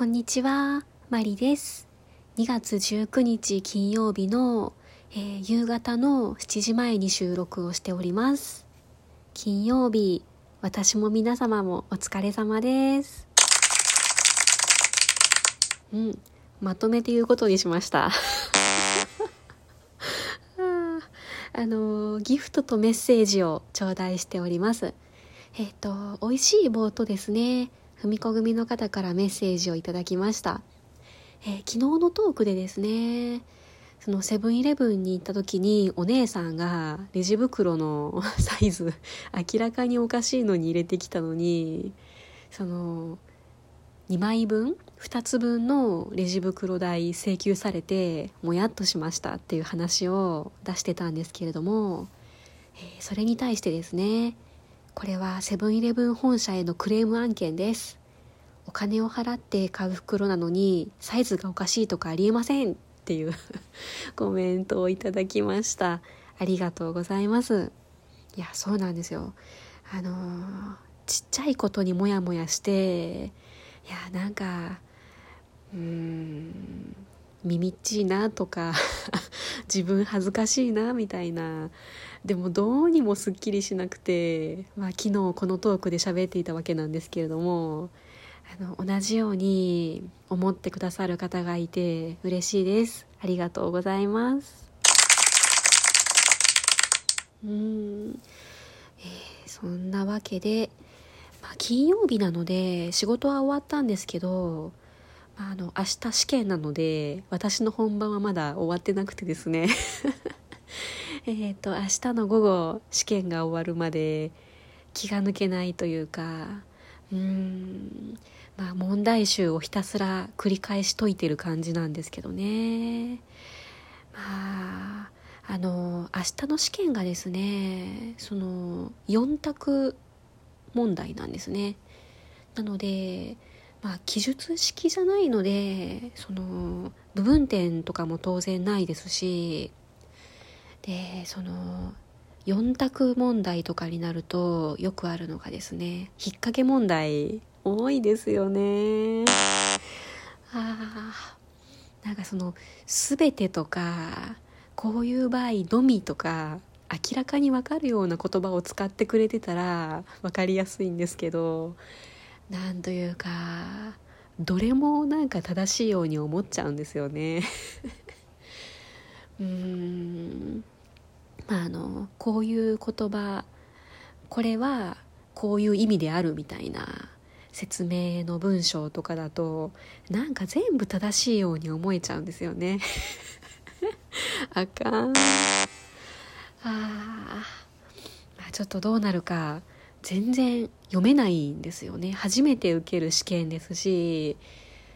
こんにちは、マリです。2月19日金曜日の、えー夕方の7時前に収録をしております。金曜日、私も皆様もお疲れ様です。うん、まとめて言うことにしました。あのーギフトとメッセージを頂戴しております。えっ、と、美味しい棒とですね、ふみこ組の方からメッセージをいただきました。えー昨日のトークでですね、そのセブンイレブンに行った時にお姉さんがレジ袋の サイズ明らかにおかしいのに入れてきたのに、その2枚分2つ分のレジ袋代請求されてもやっとしましたっていう話を出してたんですけれども、えーそれに対してですねこれはセブンイレブン本社へのクレーム案件です。お金を払って買う袋なのにサイズがおかしいとかありえませんっていう コメントをいただきました。ありがとうございます。いやそうなんですよ。あのーちっちゃいことにモヤモヤしていやなんかうーん耳っちいなとか 自分恥ずかしいなみたいな。でもどうにもすっきりしなくて、まあ、昨日このトークで喋っていたわけなんですけれどもあの同じように思ってくださる方がいて嬉しいです。ありがとうございます。うん、えーそんなわけで、まあ、金曜日なので仕事は終わったんですけど、明日試験なので私の本番はまだ終わってなくてですね。えっと明日の午後試験が終わるまで気が抜けないというかうんまあ問題集をひたすら繰り返し解いてる感じなんですけどね。まああの明日の試験がですねその4択問題なんですね。なのでまあ記述式じゃないのでその部分点とかも当然ないですしでその4択問題とかになるとよくあるのがですね引っ掛け問題多いですよね。あなんかその全てとかこういう場合のみとか明らかに分かるような言葉を使ってくれてたら分かりやすいんですけどなんというかどれもなんか正しいように思っちゃうんですよね。うーん。まああのこういう言葉これはこういう意味であるみたいな説明の文章とかだとなんか全部正しいように思えちゃうんですよね。あかん。あまあちょっとどうなるか。全然読めないんですよね。初めて受ける試験ですし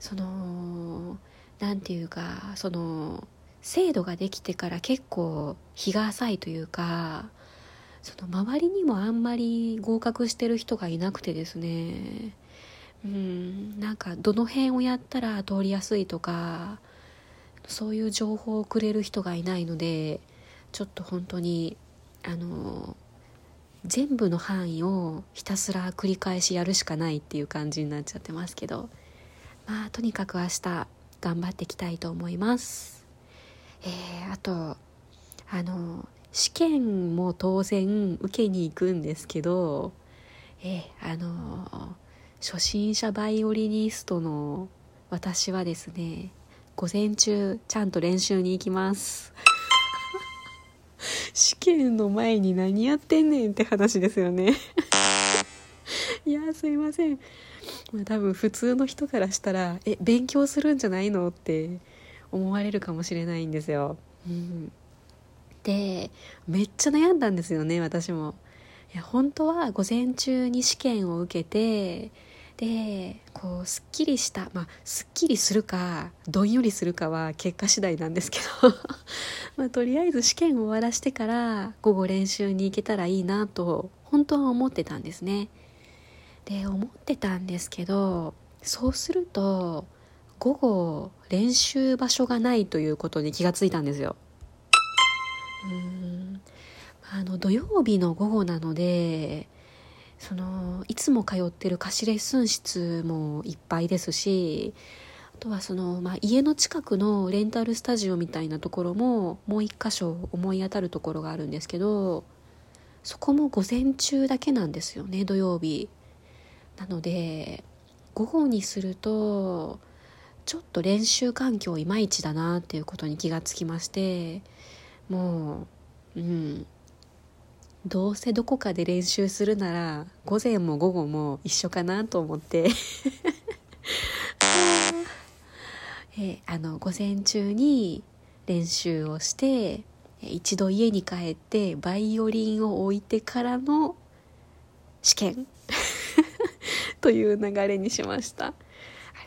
そのなんていうかその制度ができてから結構日が浅いというかその周りにもあんまり合格してる人がいなくてですね。うんなんかどの辺をやったら通りやすいとかそういう情報をくれる人がいないのでちょっと本当にあの全部の範囲をひたすら繰り返しやるしかないっていう感じになっちゃってますけど。まあとにかく明日頑張っていきたいと思います。えーあとあの試験も当然受けに行くんですけどえーあの初心者バイオリニストの私はですね午前中ちゃんと練習に行きます。試験の前に何やってんねんって話ですよね。いやすいません、まあ、多分普通の人からしたらえ勉強するんじゃないのって思われるかもしれないんですよ、うん、でめっちゃ悩んだんですよね私も。いや本当は午前中に試験を受けてでこうすっきりしたまあすっきりするかどんよりするかは結果次第なんですけど まあとりあえず試験を終わらしてから午後練習に行けたらいいなと本当は思ってたんですね。で思ってたんですけどそうすると午後練習場所がないということに気がついたんですよ。うーん。あの土曜日の午後なのでそのいつも通ってる貸しレッスン室もいっぱいですしあとはその、まあ、家の近くのレンタルスタジオみたいなところももう一箇所思い当たるところがあるんですけどそこも午前中だけなんですよね土曜日。なので午後にするとちょっと練習環境いまいちだなっていうことに気がつきましてもううん。どうせどこかで練習するなら午前も午後も一緒かなと思って。えあの午前中に練習をして一度家に帰ってバイオリンを置いてからの試験。という流れにしました。あ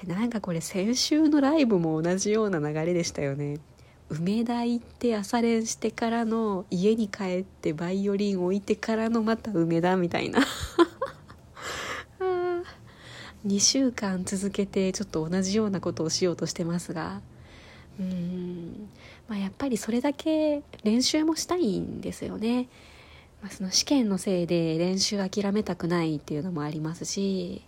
れなんかこれ先週のライブも同じような流れでしたよね。梅田行って朝練してからの家に帰ってバイオリン置いてからのまた梅田みたいな。2週間続けてちょっと同じようなことをしようとしてますが。うん、まあ、やっぱりそれだけ練習もしたいんですよね、まあ、その試験のせいで練習諦めたくないっていうのもありますし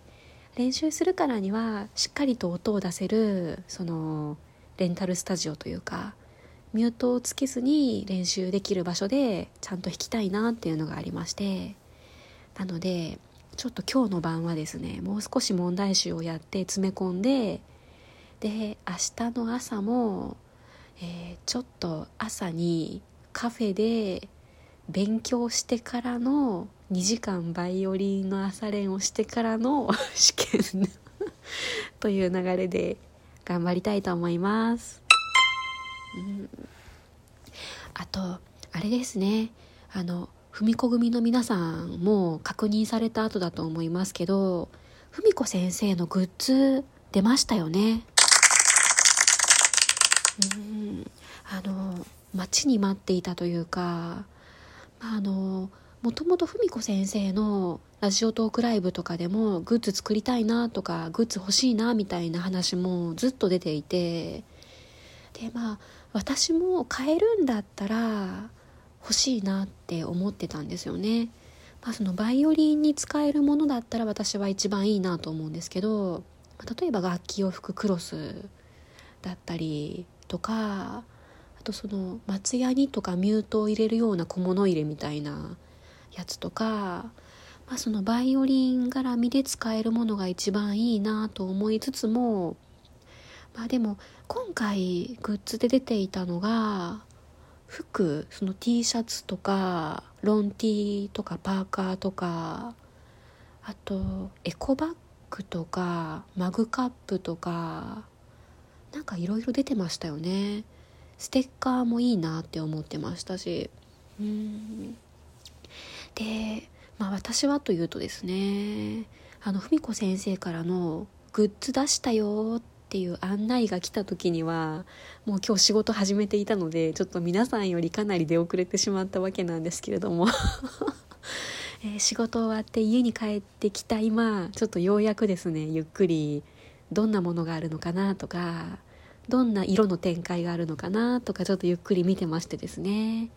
練習するからにはしっかりと音を出せるそのレンタルスタジオというかミュートをつけずに練習できる場所でちゃんと弾きたいなっていうのがありましてなのでちょっと今日の晩はですねもう少し問題集をやって詰め込んでで明日の朝も、えー、ちょっと朝にカフェで勉強してからの2時間バイオリンの朝練をしてからの 試験 という流れで頑張りたいと思います。うん、あとあれですね。あの文子組の皆さんも確認された後だと思いますけど文子先生のグッズ出ましたよね。うん。あの待ちに待っていたというかあのもともと文子先生のラジオトークライブとかでもグッズ作りたいなとかグッズ欲しいなみたいな話もずっと出ていて。でまあ私も買えるんだったら欲しいなって思ってたんですよね。まあ、そのバイオリンに使えるものだったら私は一番いいなと思うんですけど、例えば楽器を吹くクロスだったりとかあとその松ヤニとかミュートを入れるような小物入れみたいなやつとか、まあ、そのバイオリン絡みで使えるものが一番いいなと思いつつもまあでも今回グッズで出ていたのが服その T シャツとかロン T とかパーカーとかあとエコバッグとかマグカップとかなんかいろいろ出てましたよね。ステッカーもいいなって思ってましたし。うん。でまあ私はというとですねあの文子先生からのグッズ出したよっっていう案内が来た時にはもう今日仕事始めていたのでちょっと皆さんよりかなり出遅れてしまったわけなんですけれども。え、仕事終わって家に帰ってきた今ちょっとようやくですねゆっくりどんなものがあるのかなとかどんな色の展開があるのかなとかちょっとゆっくり見てましてですね。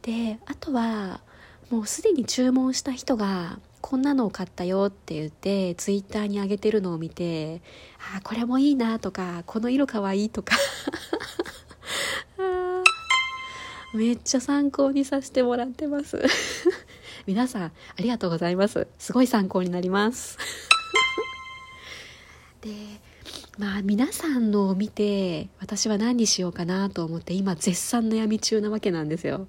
であとはもうすでに注文した人がこんなのを買ったよって言ってツイッターに上げてるのを見てあこれもいいなとかこの色かわいいとか。めっちゃ参考にさせてもらってます。皆さんありがとうございます。すごい参考になります。でまあ皆さんのを見て私は何にしようかなと思って今絶賛悩み中なわけなんですよ。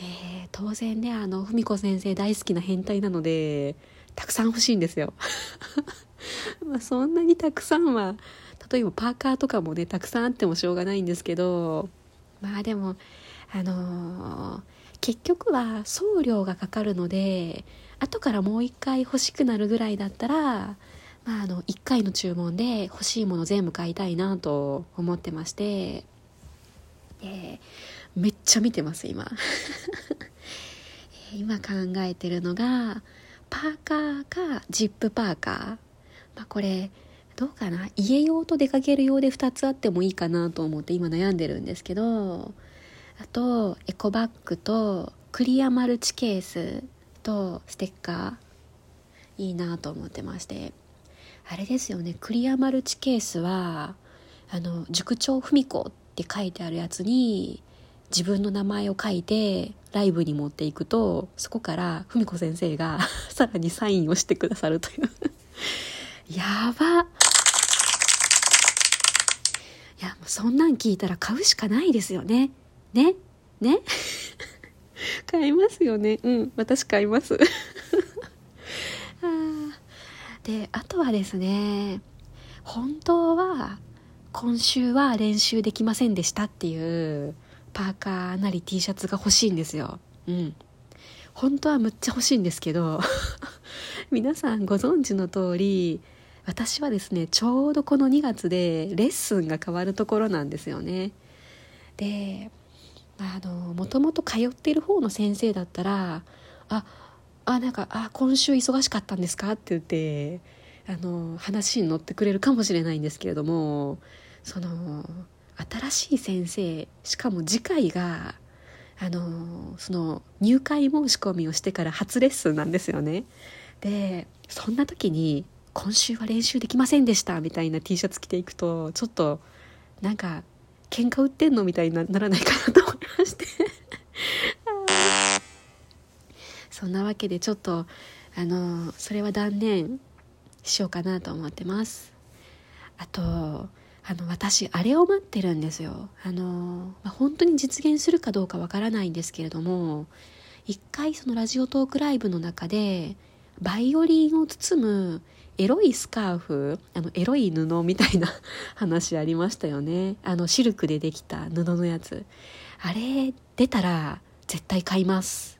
えー、当然ねあの文子先生大好きな変態なのでたくさん欲しいんですよ。まあそんなにたくさんは例えばパーカーとかもねたくさんあってもしょうがないんですけどまあでもあのー、結局は送料がかかるので後からもう一回欲しくなるぐらいだったらまあ、あの1回の注文で欲しいもの全部買いたいなと思ってましてでめっちゃ見てます今。今考えてるのがパーカーかジップパーカー、まあ、これどうかな？家用と出かける用で2つあってもいいかなと思って今悩んでるんですけどあとエコバッグとクリアマルチケースとステッカー。いいなと思ってまして。あれですよねクリアマルチケースはあの塾長文子って書いてあるやつに自分の名前を書いてライブに持っていくとそこから文子先生が さらにサインをしてくださるという。やば。いやそんなん聞いたら買うしかないですよね。ね？ね？買いますよね。うん私買います。であとはですね本当は今週は練習できませんでしたっていうパーカーなり T シャツが欲しいんですよ。うん。本当はむっちゃ欲しいんですけど 皆さんご存知の通り私はですねちょうどこの2月でレッスンが変わるところなんですよね。であのもともと通っている方の先生だったらああなんかあ今週忙しかったんですかって言ってあの話に乗ってくれるかもしれないんですけれどもその新しい先生しかも次回があのその入会申し込みをしてから初レッスンなんですよね。でそんな時に「今週は練習できませんでした」みたいな T シャツ着ていくとちょっとなんか喧嘩売ってんのみたいにならないかなと思いまして。そんなわけでちょっとあのそれは断念しようかなと思ってます。あとあの私あれを待ってるんですよ。あの、まあ、本当に実現するかどうかわからないんですけれども一回そのラジオトークライブの中でバイオリンを包むエロいスカーフあのエロい布みたいな 話ありましたよね。あのシルクでできた布のやつ。あれ出たら絶対買います。